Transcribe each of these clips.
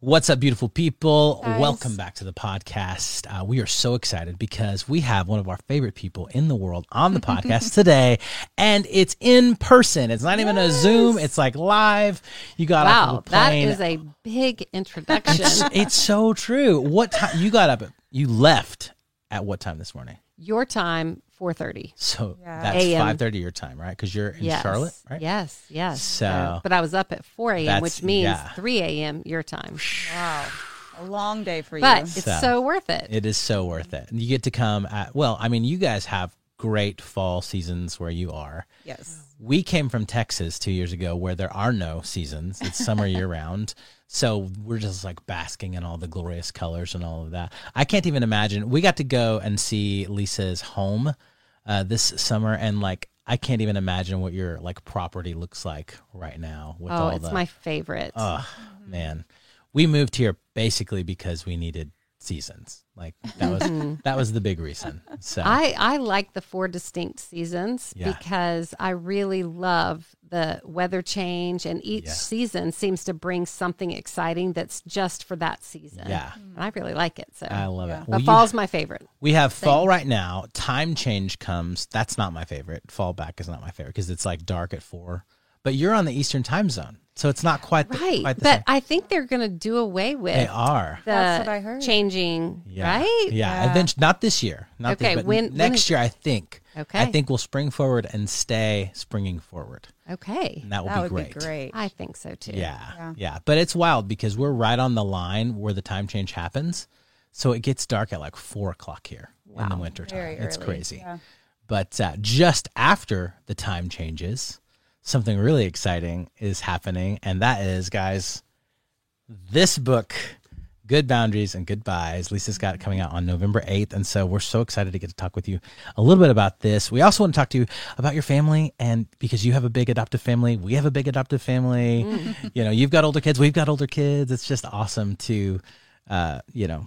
What's up, beautiful people? Guys. Welcome back to the podcast. Uh, we are so excited because we have one of our favorite people in the world on the podcast today, and it's in person. It's not even a Zoom; it's like live. You got off Wow, of the that is a big introduction. it's, it's so true. What time you got up? You left at what time this morning? Your time, four thirty. So Yeah. that's five thirty your time, right? Because you're in Yes, Charlotte, right? Yes, yes. So- but I was up at four a.m., which means yeah. three a.m. your time. Wow. A long day for you. But it's So- so, worth it. It is so worth it. And you get to come at well, I mean, you guys have great fall seasons where you are. yes. We came from Texas two years ago where there are no seasons. It's summer year round. So we're just like basking in all the glorious colors and all of that. I can't even imagine. We got to go and see Lysa's home uh, this summer and like I can't even imagine what your like property looks like right now with oh, all it's the my favorite. Oh man, we moved here basically because we needed seasons. Like that was that was the big reason. So Mm-hmm. I, I like the four distinct seasons Yeah. because I really love the weather change, and each Yeah. season seems to bring something exciting that's just for that season. yeah, And I really like it. So, I love Yeah. it. but Well, you- fall's my favorite. we have fall right now. Time change comes. That's not my favorite. Fall back is not my favorite because it's like dark at four. But you're on the Eastern time zone, so it's not quite the, Right. quite the But same. I think they're going to do away with They are. the That's what I heard. changing, Yeah. right? Yeah. Yeah. Eventually, not this year. Not Okay, This, but when- when next is- year, I think. Okay. I think we'll spring forward and stay springing forward, Okay. and that will that be would great. be great. I think so too. Yeah, Yeah. yeah, But it's wild because we're right on the line where the time change happens. So it gets dark at like four o'clock here in the Wow. winter time. Very It's early. crazy. Yeah. But uh, just after the time changes, something really exciting is happening. And that is, guys, this book, Good Boundaries and Goodbyes. Lysa's got coming out on November 8th. And so we're so excited to get to talk with you a little bit about this. We also want to talk to you about your family. And because you have a big adoptive family, we have a big adoptive family. you know, you've got older kids, we've got older kids. It's just awesome to, uh, you know,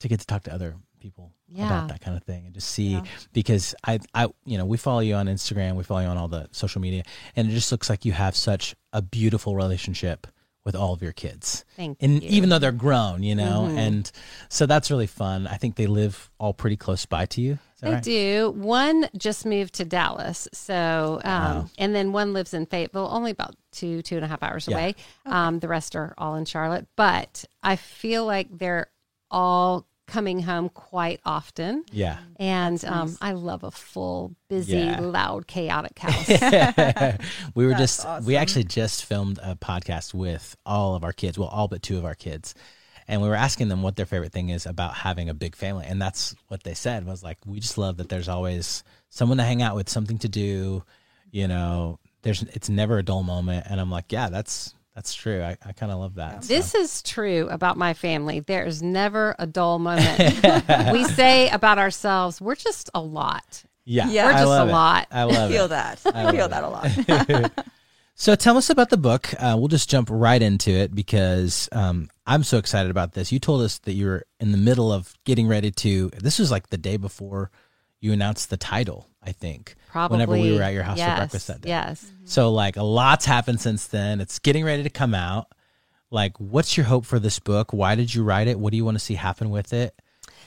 to get to talk to other people Yeah. about that kind of thing and just see Yeah. because I I you know we follow you on Instagram we follow you on all the social media and it just looks like you have such a beautiful relationship with all of your kids Thank and you. even though they're grown you know Mhm. and so that's really fun I think they live all pretty close by to you They right? do. One just moved to Dallas, so um, Wow. and then one lives in Fayetteville, only about two two and a half hours Yeah. away. Um, the rest are all in Charlotte, but I feel like they're all coming home quite often. yeah And um, I love a full, busy, Yeah. loud, chaotic house. we were That's just we actually just filmed a podcast with all of our kids well all but two of our kids and we were asking them what their favorite thing is about having a big family and that's what they said was like we just love that there's always someone to hang out with something to do you know there's it's never a dull moment and i'm like yeah that's that's true i, I kind of love that so. This is true about my family. There's never a dull moment. we say about ourselves, we're just a lot. yeah, Yeah. We're I just love a it. lot. i I love feel it that. I I, feel it. that a lot. So tell us about the book. Uh, we'll just jump right into it because um, I'm so excited about this. You told us that you were in the middle of getting ready to. This was like the day before you announced the title. I think Probably. whenever we were at your house yes, for breakfast that day. Yes. So like a lot's happened since then. It's getting ready to come out. Like, what's your hope for this book? Why did you write it? What do you want to see happen with it?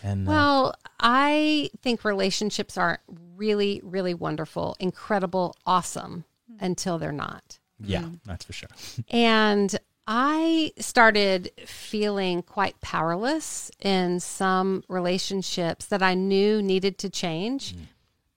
And uh, Well, I think relationships are really, really wonderful, incredible, awesome until they're not. yeah, that's for sure. And I started feeling quite powerless in some relationships that I knew needed to change.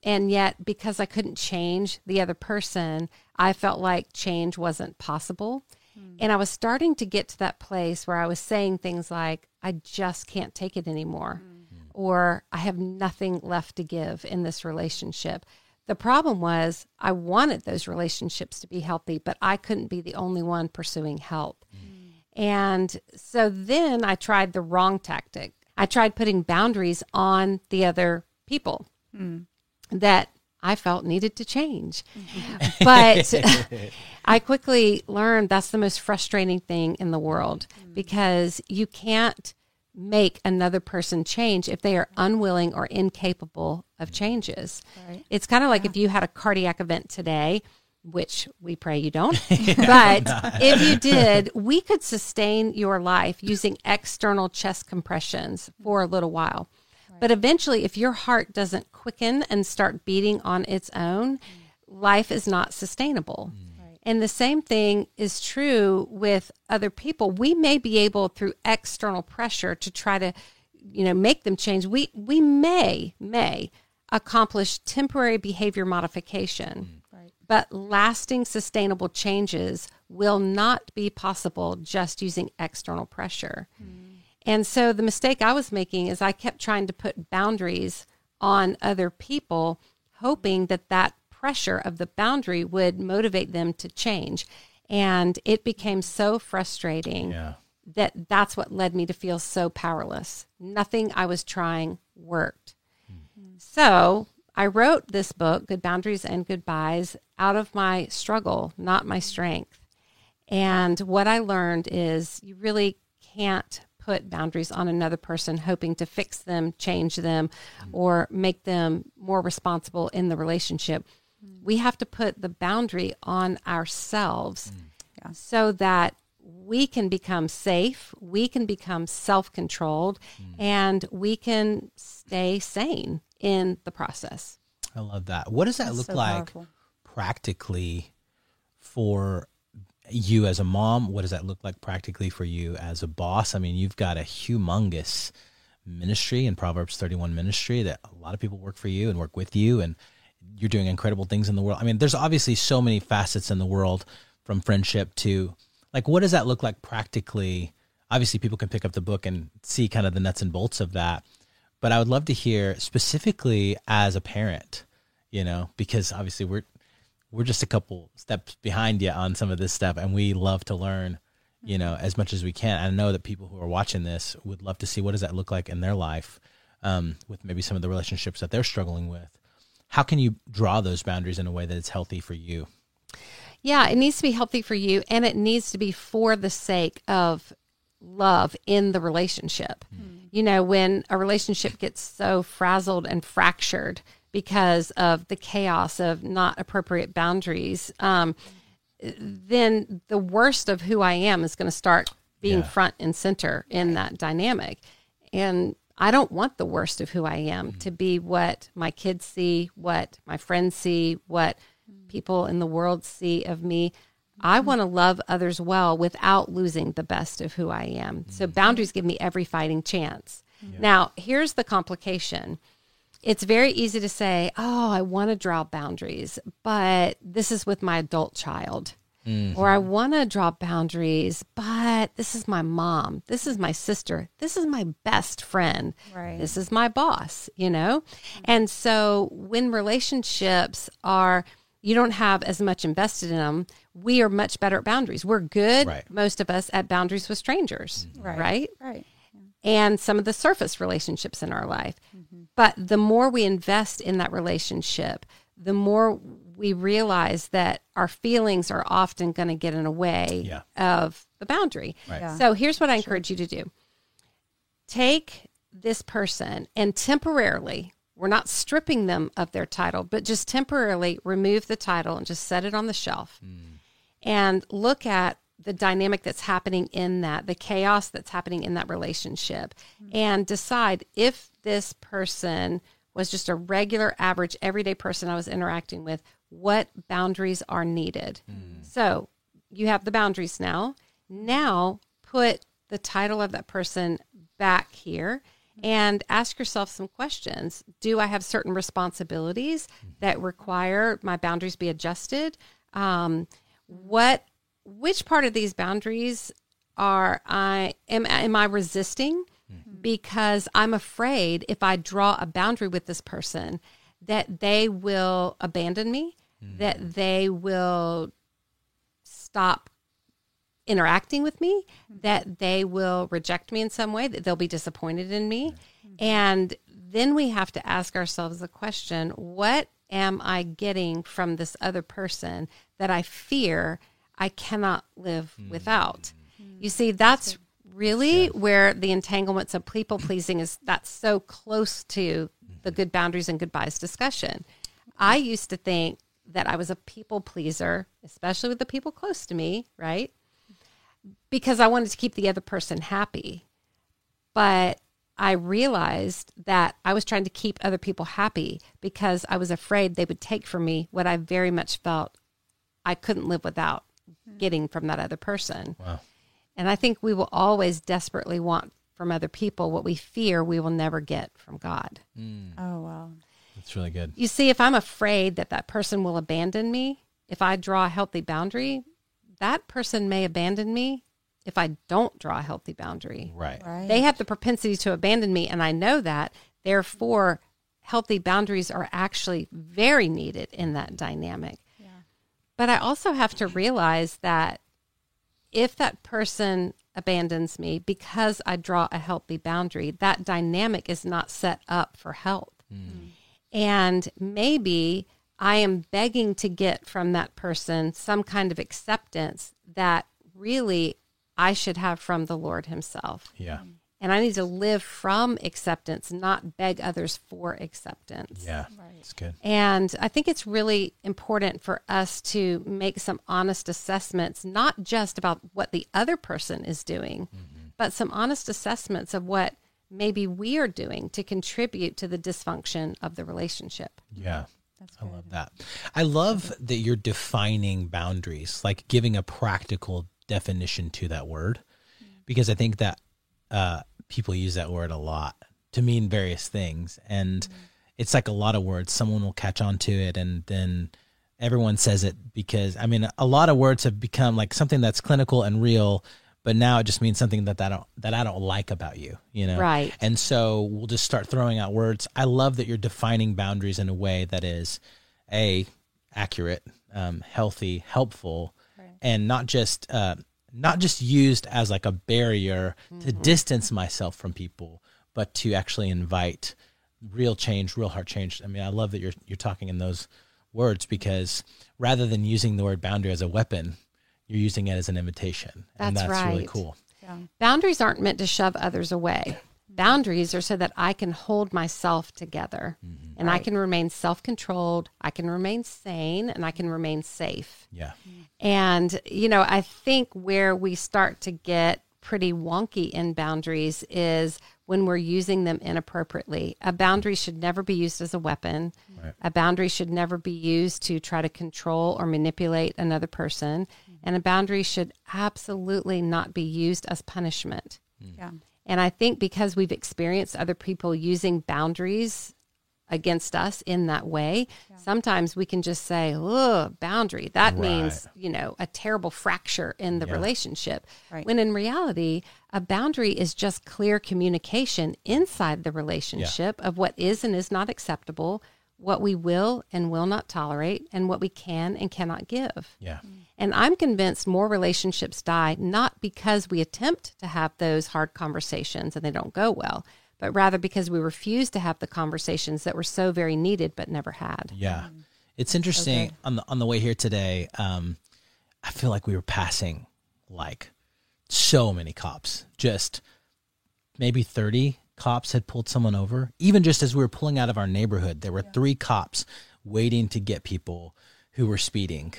And yet, because I couldn't change the other person, I felt like change wasn't possible. Hmm. And I was starting to get to that place where I was saying things like, I just can't take it anymore, hmm. or I have nothing left to give in this relationship. The problem was, I wanted those relationships to be healthy, but I couldn't be the only one pursuing help. Hmm. And so then I tried the wrong tactic. I tried putting boundaries on the other people that I felt needed to change. But I quickly learned that's the most frustrating thing in the world mm. because you can't make another person change if they are unwilling or incapable of changes. Right. It's kind of like if you had a cardiac event today which we pray you don't. but if you did, we could sustain your life using external chest compressions for a little while. But eventually, if your heart doesn't quicken and start beating on its own, life is not sustainable. Mm. And the same thing is true with other people. We may be able through external pressure to try to, you know, make them change. We we may may accomplish temporary behavior modification. Mm. But lasting sustainable changes will not be possible just using external pressure. Mm. And so the mistake I was making is I kept trying to put boundaries on other people, hoping that that pressure of the boundary would motivate them to change. And it became so frustrating Yeah. that that's what led me to feel so powerless. Nothing I was trying worked. So I wrote this book, Good Boundaries and Goodbyes, out of my struggle, not my strength. And what I learned is you really can't put boundaries on another person hoping to fix them, change them, mm. or make them more responsible in the relationship. Mm. We have to put the boundary on ourselves mm. Yeah. so that we can become safe, we can become self controlled, and we can stay sane in the process. I love that. What does that That's look so like powerful. practically for you as a mom? What does that look like practically for you as a boss? I mean, you've got a humongous ministry in Proverbs 31 ministry that a lot of people work for you and work with you and you're doing incredible things in the world. I mean, there's obviously so many facets in the world from friendship to like what does that look like practically? Obviously people can pick up the book and see kind of the nuts and bolts of that. But I would love to hear specifically as a parent, you know, because obviously we're we're just a couple steps behind you on some of this stuff and we love to learn you know as much as we can. I know that people who are watching this would love to see what does that look like in their life um, with maybe some of the relationships that they're struggling with. How can you draw those boundaries in a way that it's healthy for you? Yeah, it needs to be healthy for you and it needs to be for the sake of love in the relationship. You know, when a relationship gets so frazzled and fractured because of the chaos of not appropriate boundaries, um, then the worst of who I am is going to start being Yeah. front and center in that dynamic. And I don't want the worst of who I am to be what my kids see, what my friends see, what people in the world see of me. I want to love others well without losing the best of who I am. So boundaries give me every fighting chance. Now, here's the complication. It's very easy to say, "Oh, I want to draw boundaries, but this is with my adult child." Mm-hmm. Or I want to draw boundaries, but this is my mom. This is my sister. This is my best friend. Right. This is my boss, you know? And so when relationships are, you don't have as much invested in them, we are much better at boundaries. We're good, Right. most of us, at boundaries with strangers, Right. right? Right. And some of the surface relationships in our life. Mm-hmm. But the more we invest in that relationship, the more we realize that our feelings are often going to get in the way Yeah. of the boundary. Right. Yeah. So here's what I encourage you to do take this person and temporarily, we're not stripping them of their title, but just temporarily remove the title and just set it on the shelf mm. and look at the dynamic that's happening in that, the chaos that's happening in that relationship, mm-hmm. and decide if this person was just a regular, average, everyday person I was interacting with, what boundaries are needed. Mm. So you have the boundaries now. Now put the title of that person back here mm-hmm. and ask yourself some questions. Do I have certain responsibilities mm-hmm. that require my boundaries be adjusted? Um, what, which part of these boundaries are I am am I resisting? Mm-hmm. Because I'm afraid if I draw a boundary with this person that they will abandon me, that mm-hmm. they will stop interacting with me, mm-hmm. that they will reject me in some way, that they'll be disappointed in me. And then we have to ask ourselves the question what am I getting from this other person that I fear I cannot live hmm. without? Hmm. You see, that's really where the entanglements of people pleasing is that's so close to the mm-hmm. good boundaries and goodbyes discussion. Mm-hmm. I used to think that I was a people pleaser, especially with the people close to me, right? Because I wanted to keep the other person happy. But I realized that I was trying to keep other people happy because I was afraid they would take from me what I very much felt I couldn't live without getting from that other person. Wow. And I think we will always desperately want from other people what we fear we will never get from God. Hmm. Oh wow. That's really good. You see, if I'm afraid that that person will abandon me, if I draw a healthy boundary, that person may abandon me if I don't draw a healthy boundary. Right. Right. They have the propensity to abandon me, and I know that. Therefore, healthy boundaries are actually very needed in that dynamic. But I also have to realize that if that person abandons me because I draw a healthy boundary, that dynamic is not set up for health. And maybe I am begging to get from that person some kind of acceptance that really I should have from the Lord Himself. Yeah. And I need to live from acceptance, not beg others for acceptance. Yeah. It's good. And I think it's really important for us to make some honest assessments, not just about what the other person is doing, but some honest assessments of what maybe we are doing to contribute to the dysfunction of the relationship. Yeah. I love that. I love that you're defining boundaries, like giving a practical definition to that word, because I think that uh, people use that word a lot to mean various things. And it's like a lot of words. Someone will catch on to it and then everyone says it because, I mean, a lot of words have become like something that's clinical and real. But now it just means something that I don't that I don't like about you, you know. Right. And so we'll just start throwing out words. I love that you're defining boundaries in a way that is a accurate, um, healthy, helpful, and not just uh, not just used as like a barrier to mm-hmm. distance myself from people, but to actually invite real change, real heart change. I mean, I love that you're you're talking in those words because rather than using the word boundary as a weapon, you're using it as an invitation, and That's that's really right. cool. Boundaries aren't meant to shove others away. Boundaries are so that I can hold myself together mm-hmm. and I can remain self controlled, I can remain sane, and I can remain safe. Yeah, And, you know, I think where we start to get pretty wonky in boundaries is when we're using them inappropriately. A boundary should never be used as a weapon. Right. A boundary should never be used to try to control or manipulate another person. Mm-hmm. And a boundary should absolutely not be used as punishment. Mm. Yeah. And I think because we've experienced other people using boundaries against us in that way, sometimes we can just say, oh, boundary. That means, you know, a terrible fracture in the Yeah. relationship. Right. When in reality, a boundary is just clear communication inside the relationship of what is and is not acceptable, what we will and will not tolerate, and what we can and cannot give. yeah, mm. And I'm convinced more relationships die not because we attempt to have those hard conversations and they don't go well, but rather because we refuse to have the conversations that were so very needed but never had. yeah. It's interesting on the on the way here today. Um, I feel like we were passing like so many cops. Just maybe thirty cops had pulled someone over. Even just as we were pulling out of our neighborhood, there were three cops waiting to get people who were speeding.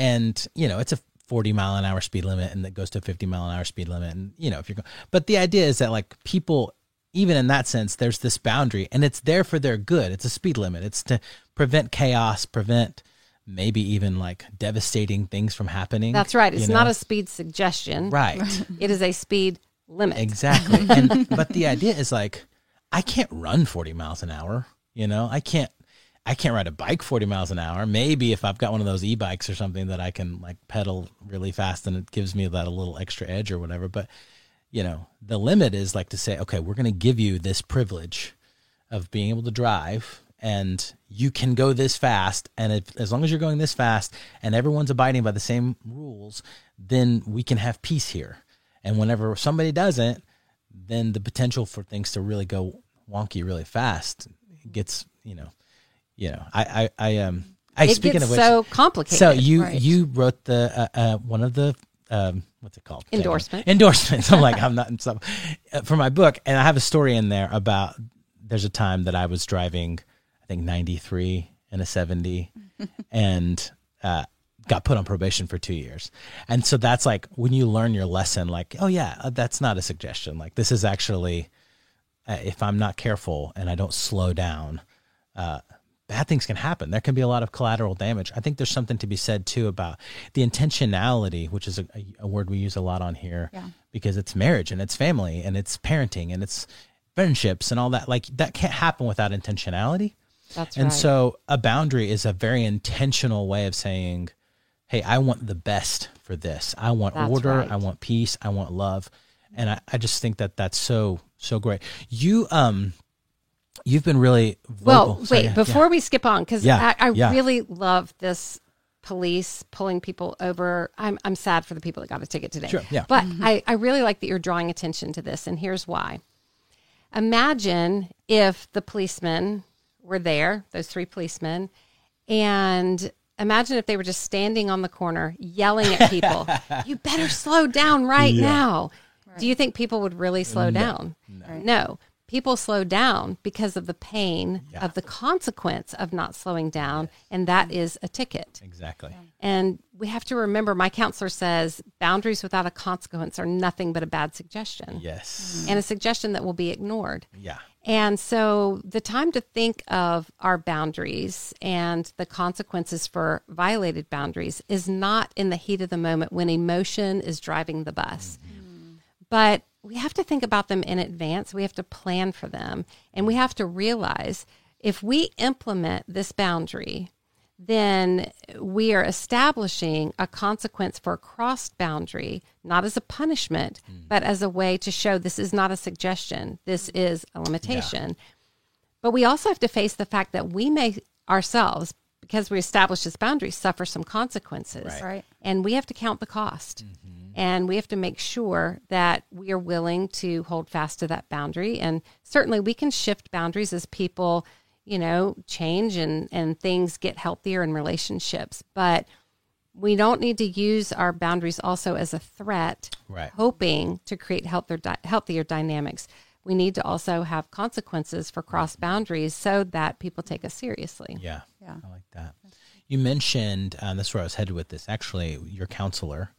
And you know, it's a forty mile an hour speed limit, and that goes to a fifty mile an hour speed limit. And you know, if you're going, but the idea is that like people even in that sense, there's this boundary and it's there for their good. It's a speed limit. It's to prevent chaos, prevent maybe even like devastating things from happening. That's right. It's you not a speed suggestion. right. It is a speed limit. exactly. And but the idea is like I can't run 40 miles an hour, you know? I can't I can't ride a bike 40 miles an hour. Maybe if I've got one of those e-bikes or something that I can like pedal really fast and it gives me that a little extra edge or whatever, but you know, the limit is like to say, okay, we're going to give you this privilege of being able to drive and you can go this fast. And if, as long as you're going this fast and everyone's abiding by the same rules then we can have peace here. And whenever somebody doesn't then the potential for things to really go wonky really fast gets you know you know i i, I um i it speaking of which so complicated. so you Right. you wrote the uh, uh, one of the um, what's it called Endorsement. endorsements. I'm like I'm not in some uh, for my book, and I have a story in there about there's a time that I was driving, I think 93 and a 70, and uh, got put on probation for two years. And so that's like when you learn your lesson, like, oh, yeah, uh, that's not a suggestion. Like, this is actually, uh, if I'm not careful and I don't slow down, uh, bad things can happen. There can be a lot of collateral damage. I think there's something to be said too about the intentionality, which is a, a word we use a lot on here Yeah. because it's marriage and it's family and it's parenting and it's friendships and all that. Like that can't happen without intentionality. That's And right. so a boundary is a very intentional way of saying, Hey, I want the best for this. I want That's order. right. I want peace. I want love. And I, I just think that that's so, so great. You, um, you've been really vocal. Well, Sorry, wait, yeah, before we skip on, because Yeah, I, I yeah. really love this police pulling people over. I'm, I'm sad for the people that got a ticket today. Sure, yeah. But mm-hmm. I, I really like that you're drawing attention to this, and here's why. Imagine if the policemen were there, those three policemen, and imagine if they were just standing on the corner yelling at people, you better slow down right now. Do you think people would really slow down? No. People slow down because of the pain Yeah. of the consequence of not slowing down, and that is a ticket. exactly. And we have to remember my counselor says boundaries without a consequence are nothing but a bad suggestion Yes. and a suggestion that will be ignored. Yeah. And so the time to think of our boundaries and the consequences for violated boundaries is not in the heat of the moment when emotion is driving the bus. Mm-hmm. But we have to think about them in advance. We have to plan for them. And we have to realize if we implement this boundary, then we are establishing a consequence for a crossed boundary, not as a punishment, hmm. but as a way to show this is not a suggestion, this is a limitation. But we also have to face the fact that we may ourselves, because we establish this boundary, suffer some consequences. Right. Right. And we have to count the cost. Mm-hmm. And we have to make sure that we are willing to hold fast to that boundary. And certainly we can shift boundaries as people, you know, change and, and things get healthier in relationships. But we don't need to use our boundaries also as a threat, Right. hoping to create healthier, healthier dynamics. We need to also have consequences for cross boundaries so that people take us seriously. Yeah. Yeah. I like that. You mentioned, um, that's where I was headed with this, actually, your counselor.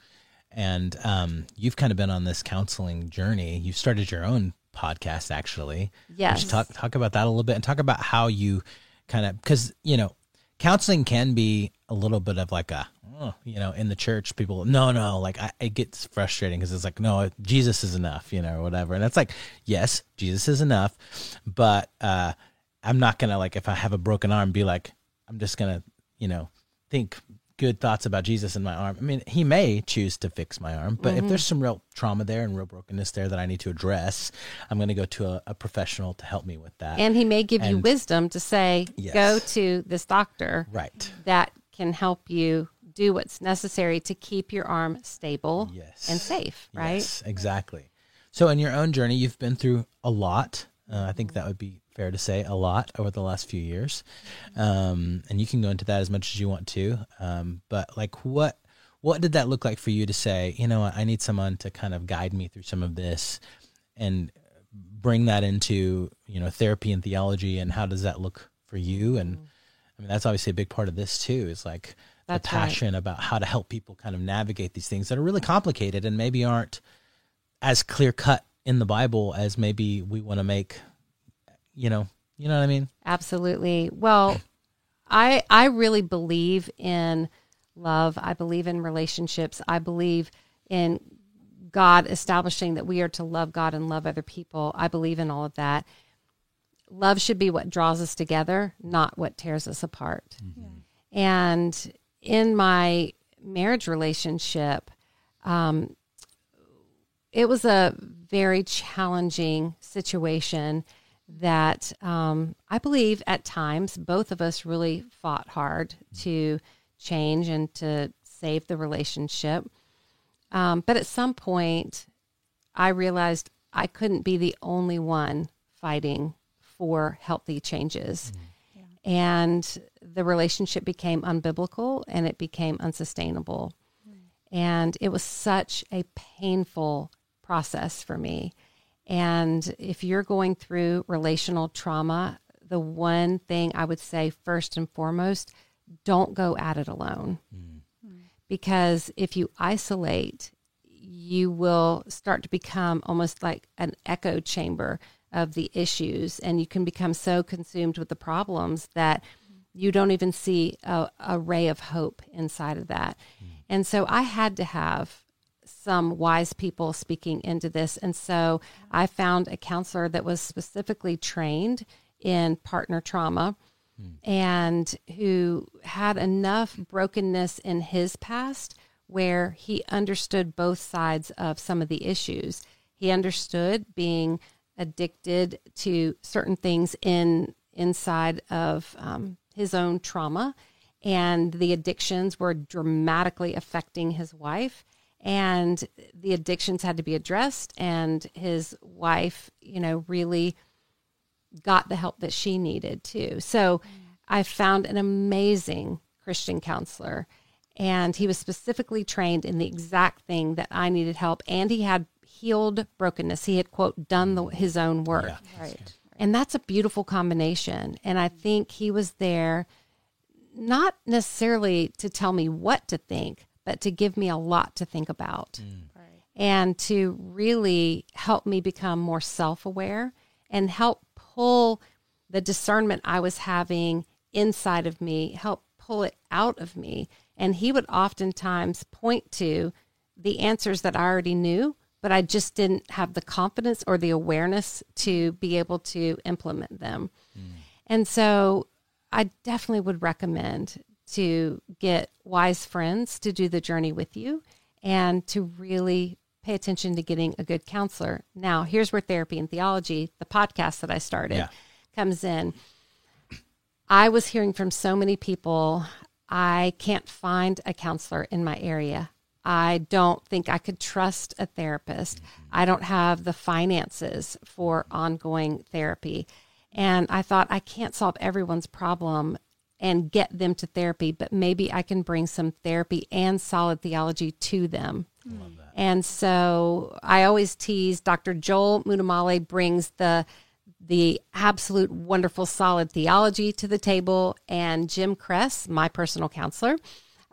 And um, you've kind of been on this counseling journey. You've started your own podcast, actually. Yes. Just talk, talk about that a little bit and talk about how you kind of, because, you know, counseling can be a little bit of like a, oh, you know, in the church, people, no, no, like I, it gets frustrating because it's like, no, Jesus is enough, you know, or whatever. And it's like, yes, Jesus is enough, but uh, I'm not gonna like if I have a broken arm, be like, I'm just gonna, you know, think good thoughts about Jesus in my arm. I mean, he may choose to fix my arm, but if there's some real trauma there and real brokenness there that I need to address, I'm gonna go to a, a professional to help me with that. And he may give you wisdom to say, Yes. go to this doctor right. that can help you do what's necessary to keep your arm stable Yes. and safe, right? Yes, exactly. So, in your own journey, you've been through a lot. Uh, I think that would be fair to say a lot over the last few years, um, and you can go into that as much as you want to. Um, but like, what what did that look like for you to say? You know, I need someone to kind of guide me through some of this, and bring that into you know therapy and theology, and how does that look for you? And I mean, that's obviously a big part of this too. Is like That's the right. passion about how to help people kind of navigate these things that are really complicated and maybe aren't as clear cut in the Bible as maybe we want to make. You know, you know what I mean? Absolutely. Well, I I really believe in love. I believe in relationships. I believe in God establishing that we are to love God and love other people. I believe in all of that. Love should be what draws us together, not what tears us apart. And in my marriage relationship, um, it was a very challenging situation that um, I believe at times both of us really fought hard to change and to save the relationship. Um, but at some point, I realized I couldn't be the only one fighting for healthy changes. And the relationship became unbiblical and it became unsustainable. And it was such a painful process for me. And if you're going through relational trauma, the one thing I would say first and foremost, don't go at it alone. Mm. Because if you isolate, you will start to become almost like an echo chamber of the issues, and you can become so consumed with the problems that you don't even see a, a ray of hope inside of that. Mm. And so I had to have some wise people speaking into this. And so I found a counselor that was specifically trained in partner trauma and who had enough brokenness in his past where he understood both sides of some of the issues. He understood being addicted to certain things in inside of um, his own trauma, and the addictions were dramatically affecting his wife. And the addictions had to be addressed, and his wife, you know, really got the help that she needed too. So I found an amazing Christian counselor and he was specifically trained in the exact thing that I needed help and he had healed brokenness. He had quote done the, his own work. Yeah. Right. And that's a beautiful combination and I think he was there not necessarily to tell me what to think, but to give me a lot to think about mm. Right. and to really help me become more self aware and help pull the discernment I was having inside of me, help pull it out of me. And he would oftentimes point to the answers that I already knew, but I just didn't have the confidence or the awareness to be able to implement them. Mm. And so I definitely would recommend to get wise friends to do the journey with you and to really pay attention to getting a good counselor. Now, here's where therapy and theology, the podcast that I started, Yeah. comes in. I was hearing from so many people, I can't find a counselor in my area. I don't think I could trust a therapist. I don't have the finances for ongoing therapy. And I thought, I can't solve everyone's problem and get them to therapy, but maybe I can bring some therapy and solid theology to them. And so I always tease Dr. Joel Muddamalle brings the the absolute wonderful solid theology to the table, and Jim Cress, my personal counselor,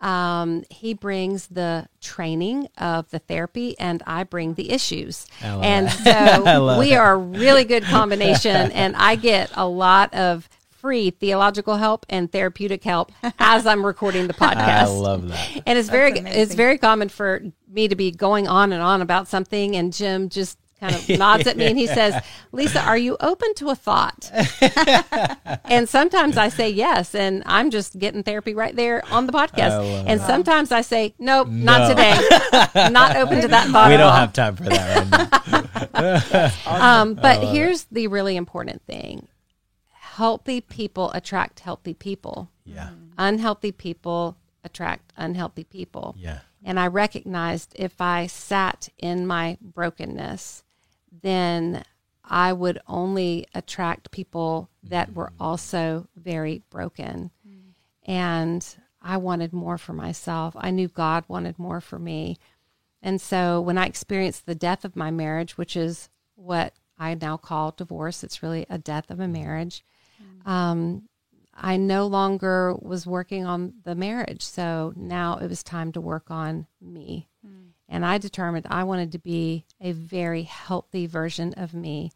um, he brings the training of the therapy, and I bring the issues. And I so we are a really good combination, and I get a lot of free theological help and therapeutic help as I'm recording the podcast I love that. and it's very it's very common for me to be going on and on about something and jim just kind of nods at me and he says lysa are you open to a thought? And sometimes i say yes and i'm just getting therapy right there on the podcast. Love and sometimes i say nope not today. Not open to that thought We don't have time for that right now. um, but here's the really important thing healthy people attract healthy people Yeah. unhealthy people attract unhealthy people Yeah. and I recognized if I sat in my brokenness, then I would only attract people that mm-hmm. were also very broken. Mm. And I wanted more for myself. I knew God wanted more for me. And so when I experienced the death of my marriage, which is what I now call divorce, it's really a death of a mm. marriage. Um, I no longer was working on the marriage. So now it was time to work on me. And I determined I wanted to be a very healthy version of me.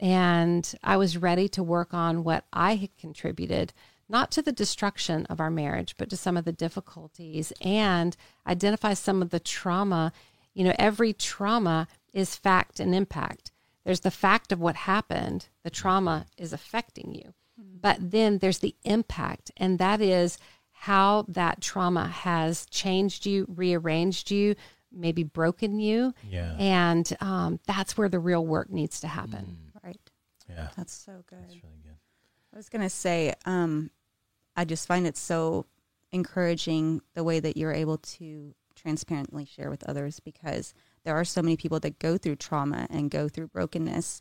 And I was ready to work on what I had contributed, not to the destruction of our marriage, but to some of the difficulties and identify some of the trauma. You know, every trauma is fact and impact. There's the fact of what happened, the trauma is affecting you. But then there's the impact, and that is how that trauma has changed you, rearranged you, maybe broken you. Yeah. And um, that's where the real work needs to happen. Right. Yeah. That's so good. That's really good. I was going to say, um, I just find it so encouraging the way that you're able to transparently share with others because there are so many people that go through trauma and go through brokenness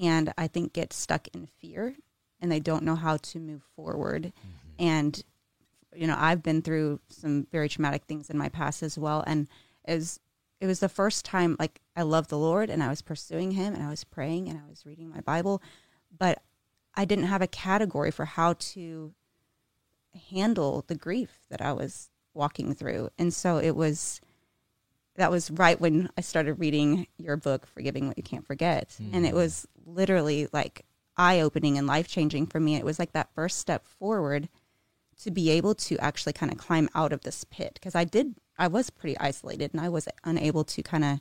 and I think get stuck in fear and they don't know how to move forward. And, you know, I've been through some very traumatic things in my past as well. And it was, it was the first time, like, I loved the Lord and I was pursuing Him and I was praying and I was reading my Bible, but I didn't have a category for how to handle the grief that I was walking through. And so it was that was right when I started reading your book, Forgiving What You Can't Forget. Mm. And it was literally like eye opening and life changing for me. It was like that first step forward to be able to actually kind of climb out of this pit because I did, I was pretty isolated and I was unable to kind of,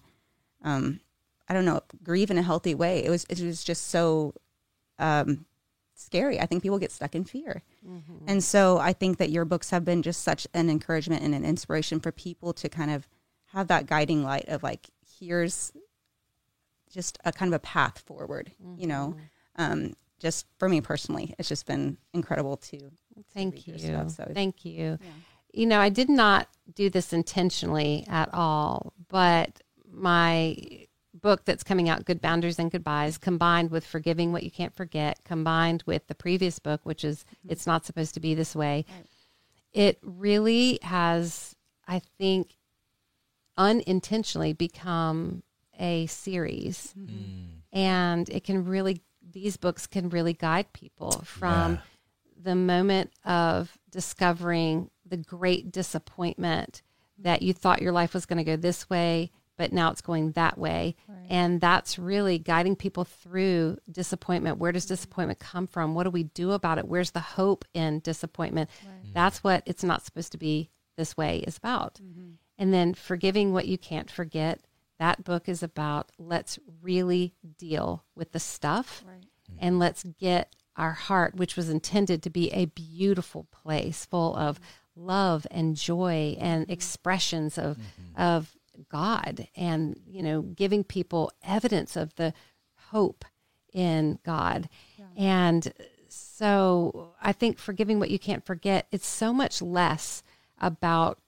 um, I don't know, grieve in a healthy way. It was, it was just so um, scary. I think people get stuck in fear. Mm-hmm. And so I think that your books have been just such an encouragement and an inspiration for people to kind of have that guiding light of like, here's just a kind of a path forward, mm-hmm. you know? Um, just for me personally, it's just been incredible to. Thank to you. Stuff, so. Thank you. Yeah. You know, I did not do this intentionally at all, but my book that's coming out, Good Boundaries and Goodbyes, combined with Forgiving What You Can't Forget, combined with the previous book, which is mm-hmm. It's Not Supposed to Be This Way, right. it really has, I think, unintentionally become a series. Mm-hmm. And it can really, these books can really guide people from yeah. the moment of discovering the great disappointment that you thought your life was going to go this way but now it's going that way. Right. And that's really guiding people through disappointment. Where does disappointment come from? What do we do about it? Where's the hope in disappointment? Right. That's what it's not supposed to be this way is about. Mm-hmm. And then forgiving what you can't forget. That book is about let's really deal with the stuff right. And let's get our heart, which was intended to be a beautiful place full of love and joy and expressions of mm-hmm. of God and, you know, giving people evidence of the hope in God. Yeah. And so I think forgiving what you can't forget, it's so much less about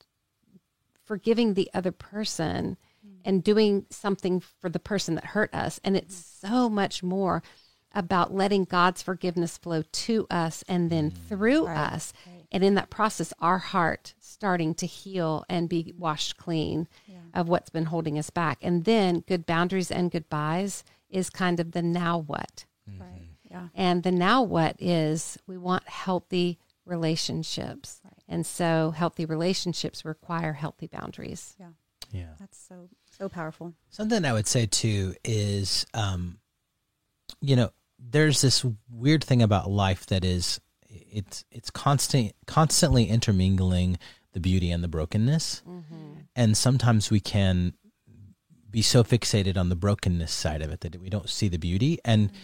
forgiving the other person mm-hmm. and doing something for the person that hurt us. And it's mm-hmm. so much more about letting God's forgiveness flow to us and then mm-hmm. through right. us. Right. And in that process, our heart starting to heal and be washed clean yeah. of what's been holding us back. And then good boundaries and goodbyes is kind of the now what. Mm-hmm. Right. Yeah. And the now what is we want healthy relationships. Right. And so healthy relationships require healthy boundaries. Yeah. Yeah. That's so so powerful. Something I would say too is um you know, there's this weird thing about life that is it's it's constant constantly intermingling the beauty and the brokenness mm-hmm. and sometimes we can be so fixated on the brokenness side of it that we don't see the beauty and mm-hmm.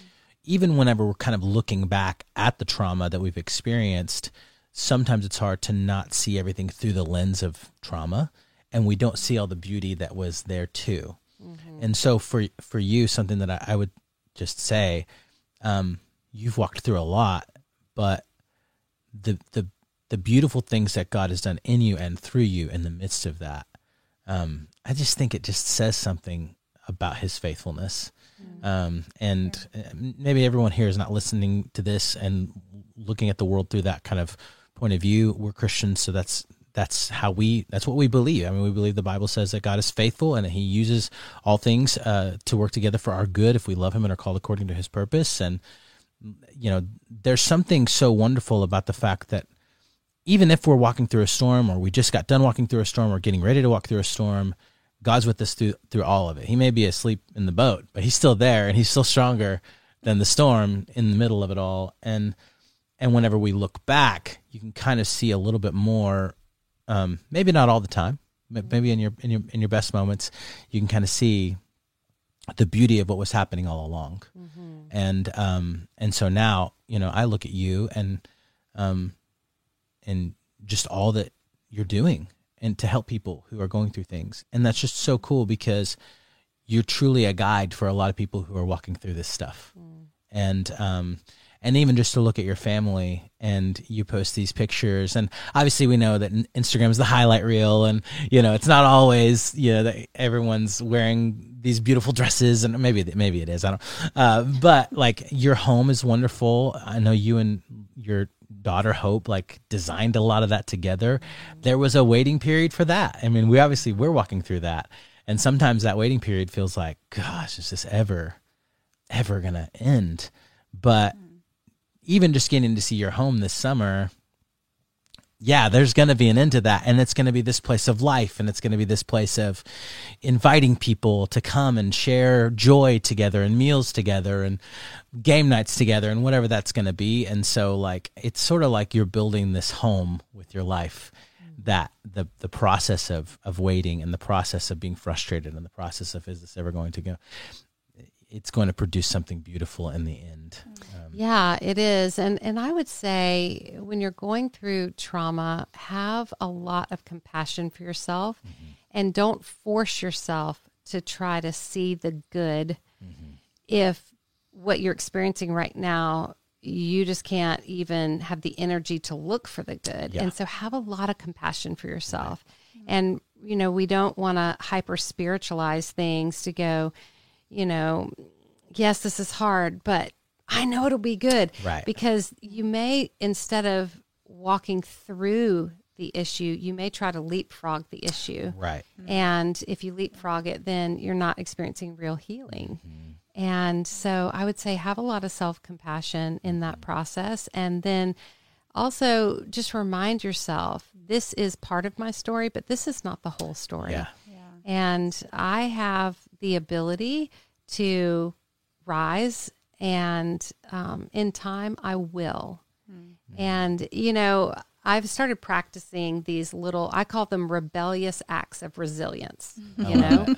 even whenever we're kind of looking back at the trauma that we've experienced sometimes it's hard to not see everything through the lens of trauma and we don't see all the beauty that was there too mm-hmm. and so for for you something that I, I would just say um, you've walked through a lot but the the the beautiful things that God has done in you and through you in the midst of that. Um, I just think it just says something about His faithfulness. Mm. Um, and uh, maybe everyone here is not listening to this and looking at the world through that kind of point of view. We're Christians, so that's that's how we that's what we believe. I mean, we believe the Bible says that God is faithful and that He uses all things uh, to work together for our good if we love Him and are called according to His purpose. And you know, there's something so wonderful about the fact that even if we're walking through a storm or we just got done walking through a storm or getting ready to walk through a storm, God's with us through through all of it. He may be asleep in the boat, but he's still there and he's still stronger than the storm in the middle of it all. And and whenever we look back, you can kind of see a little bit more um, maybe not all the time, maybe in your in your in your best moments, you can kind of see the beauty of what was happening all along. Mm-hmm. And um and so now, you know, I look at you and um and just all that you're doing and to help people who are going through things. And that's just so cool because you're truly a guide for a lot of people who are walking through this stuff. Mm. And um and even just to look at your family and you post these pictures. And obviously we know that instagram is the highlight reel and you know it's not always you know that everyone's wearing these beautiful dresses and maybe maybe it is i don't uh, but like your home is wonderful. I know you and your daughter hope like designed a lot of that together. There was a waiting period for that. I mean we obviously we're walking through that. And sometimes that waiting period feels like gosh is this ever ever gonna end? But even just getting to see your home this summer, yeah, there's going to be an end to that. And it's going to be this place of life. And it's going to be this place of inviting people to come and share joy together and meals together and game nights together and whatever that's going to be. And so, like, it's sort of like you're building this home with your life that the the process of of waiting and the process of being frustrated and the process of is this ever going to go it's going to produce something beautiful in the end Yeah, it is. And and I would say when you're going through trauma, have a lot of compassion for yourself mm-hmm. and don't force yourself to try to see the good mm-hmm. if what you're experiencing right now you just can't even have the energy to look for the good. Yeah. And so have a lot of compassion for yourself. And you know, we don't want to hyper spiritualize things to go, you know, yes, this is hard, but I know it'll be good. Right. Because you may, instead of walking through the issue, you may try to leapfrog the issue. right And if you leapfrog it, then you're not experiencing real healing. Mm-hmm. And so I would say have a lot of self compassion in that mm-hmm. process. And then also just remind yourself this is part of my story, but this is not the whole story. yeah And I have the ability to rise, and um, in time, I will. And, you know, I've started practicing these little, I call them rebellious acts of resilience, you know?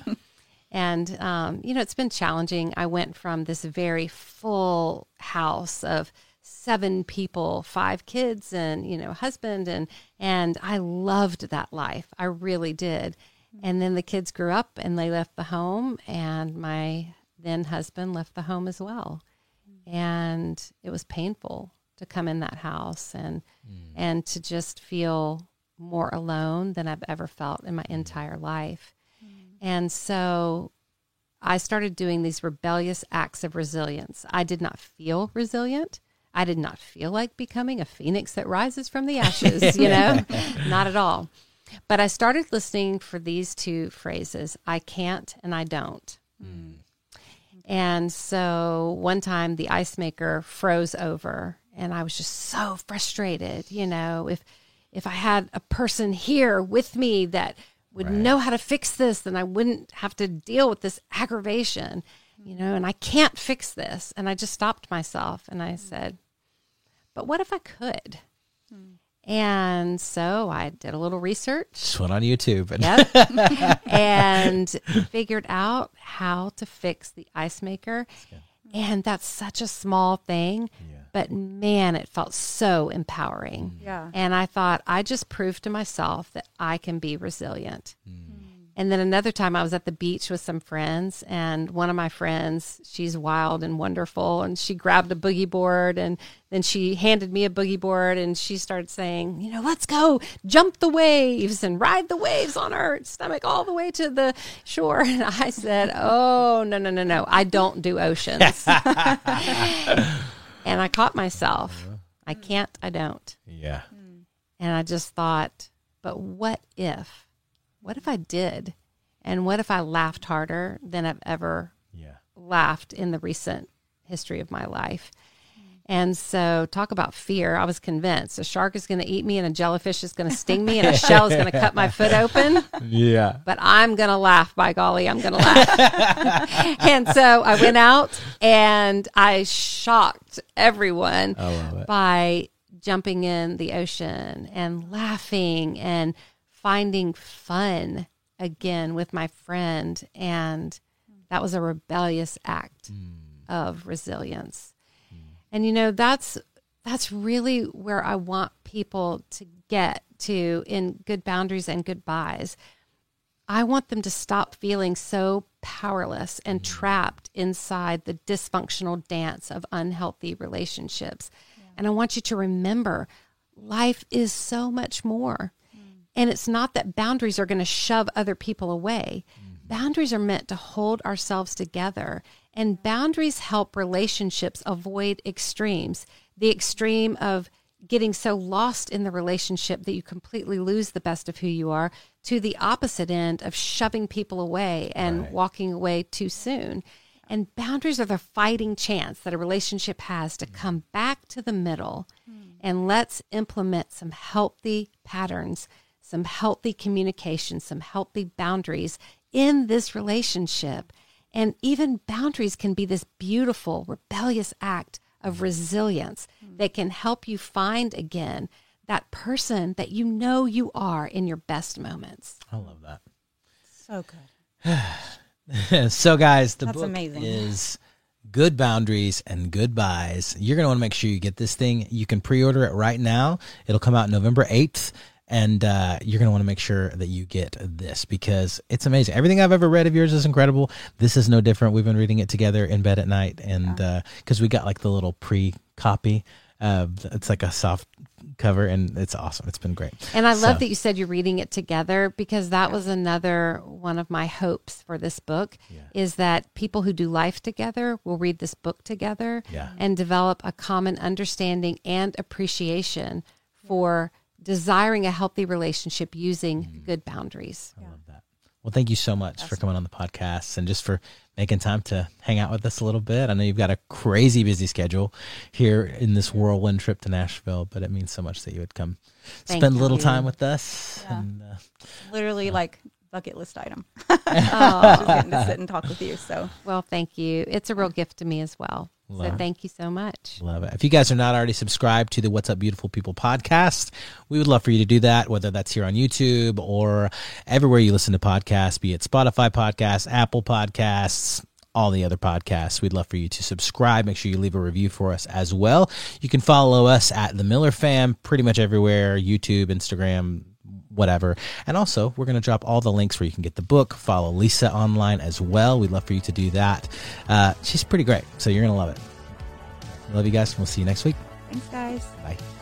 And, um, you know, it's been challenging. I went from this very full house of seven people, five kids, and, you know, husband. And, and I loved that life. I really did. And then the kids grew up and they left the home, and my then husband left the home as well. And it was painful to come in that house and mm. and to just feel more alone than I've ever felt in my mm. entire life. Mm. And so I started doing these rebellious acts of resilience. I did not feel resilient. I did not feel like becoming a phoenix that rises from the ashes, you know, not at all. But I started listening for these two phrases I can't and I don't. And so one time the ice maker froze over and I was just so frustrated, you know, if if I had a person here with me that would know how to fix this, then I wouldn't have to deal with this aggravation, you know, and I can't fix this. And I just stopped myself and I said, but what if I could? Hmm. And so I did a little research just went on youtube and Yep. and figured out how to fix the ice maker. And that's such a small thing, Yeah. but man, it felt so empowering. Mm. Yeah. And I thought, I just proved to myself that I can be resilient. Mm. And then another time I was at the beach with some friends, and one of my friends, she's wild and wonderful, and she grabbed a boogie board and then she handed me a boogie board and she started saying, You know, let's go jump the waves and ride the waves on our stomach all the way to the shore. And I said, Oh, no, no, no, no. I don't do oceans. and I caught myself. Uh-huh. I can't, I don't. yeah And I just thought, but what if? What if I did? And what if I laughed harder than I've ever yeah laughed in the recent history of my life? And so, talk about fear. I was convinced a shark is going to eat me, and a jellyfish is going to sting me, and a shell is going to cut my foot open. yeah But I'm going to laugh. By golly, I'm going to laugh. and so, I went out and I shocked everyone i by jumping in the ocean and laughing and finding fun again with my friend. And that was a rebellious act hmm. of resilience. Hmm. And you know, that's that's really where I want people to get to in good boundaries and goodbyes. I want them to stop feeling so powerless and hmm. trapped inside the dysfunctional dance of unhealthy relationships. And I want you to remember life is so much more. And it's not that boundaries are going to shove other people away. Mm-hmm. Boundaries are meant to hold ourselves together. And boundaries help relationships avoid extremes. The extreme of getting so lost in the relationship that you completely lose the best of who you are, to the opposite end of shoving people away and Right. walking away too soon. And boundaries are the fighting chance that a relationship has to mm-hmm. come back to the middle hmm. and let's implement some healthy patterns, some healthy communication, some healthy boundaries in this relationship. And even boundaries can be this beautiful, rebellious act of resilience hmm. that can help you find again that person that you know you are in your best moments. I love that. So good. so, guys, the That's book amazing. is Good Boundaries and Goodbyes. You're going to want to make sure you get this thing. You can pre order it right now, it'll come out November 8th. And uh, you're going to want to make sure that you get this because it's amazing. Everything I've ever read of yours is incredible. This is no different. We've been reading it together in bed at night. And because we got like the little pre copy, uh, it's like a soft cover and it's awesome. It's been great. And I love that you said you're reading it together because that was another one of my hopes for this book is that people who do life together will read this book together Yeah. and develop a common understanding and appreciation for desiring a healthy relationship using Mm-hmm. good boundaries. I love that. Well, thank you so much for coming on the podcast and just for making time to hang out with us a little bit. I know you've got a crazy busy schedule here in this whirlwind trip to Nashville, but it means so much that you would come Thank spend a little time with us. Yeah. And, uh, Literally like bucket list item. Oh, Just getting to sit and talk with you. So well, thank you. It's a real gift to me as well. Love So thank you so much. Love it. If you guys are not already subscribed to the What's Up Beautiful People podcast, we would love for you to do that, whether that's here on YouTube or everywhere you listen to podcasts, be it Spotify podcasts, Apple podcasts, all the other podcasts. We'd love for you to subscribe. Make sure you leave a review for us as well. You can follow us at the Miller Fam pretty much everywhere YouTube, Instagram, whatever. And also, we're going to drop all the links where you can get the book. Follow Lysa online as well. We'd love for you to do that. Uh, she's pretty great, so you're going to love it. Love you guys. We'll see you next week. thanks, guys. Bye.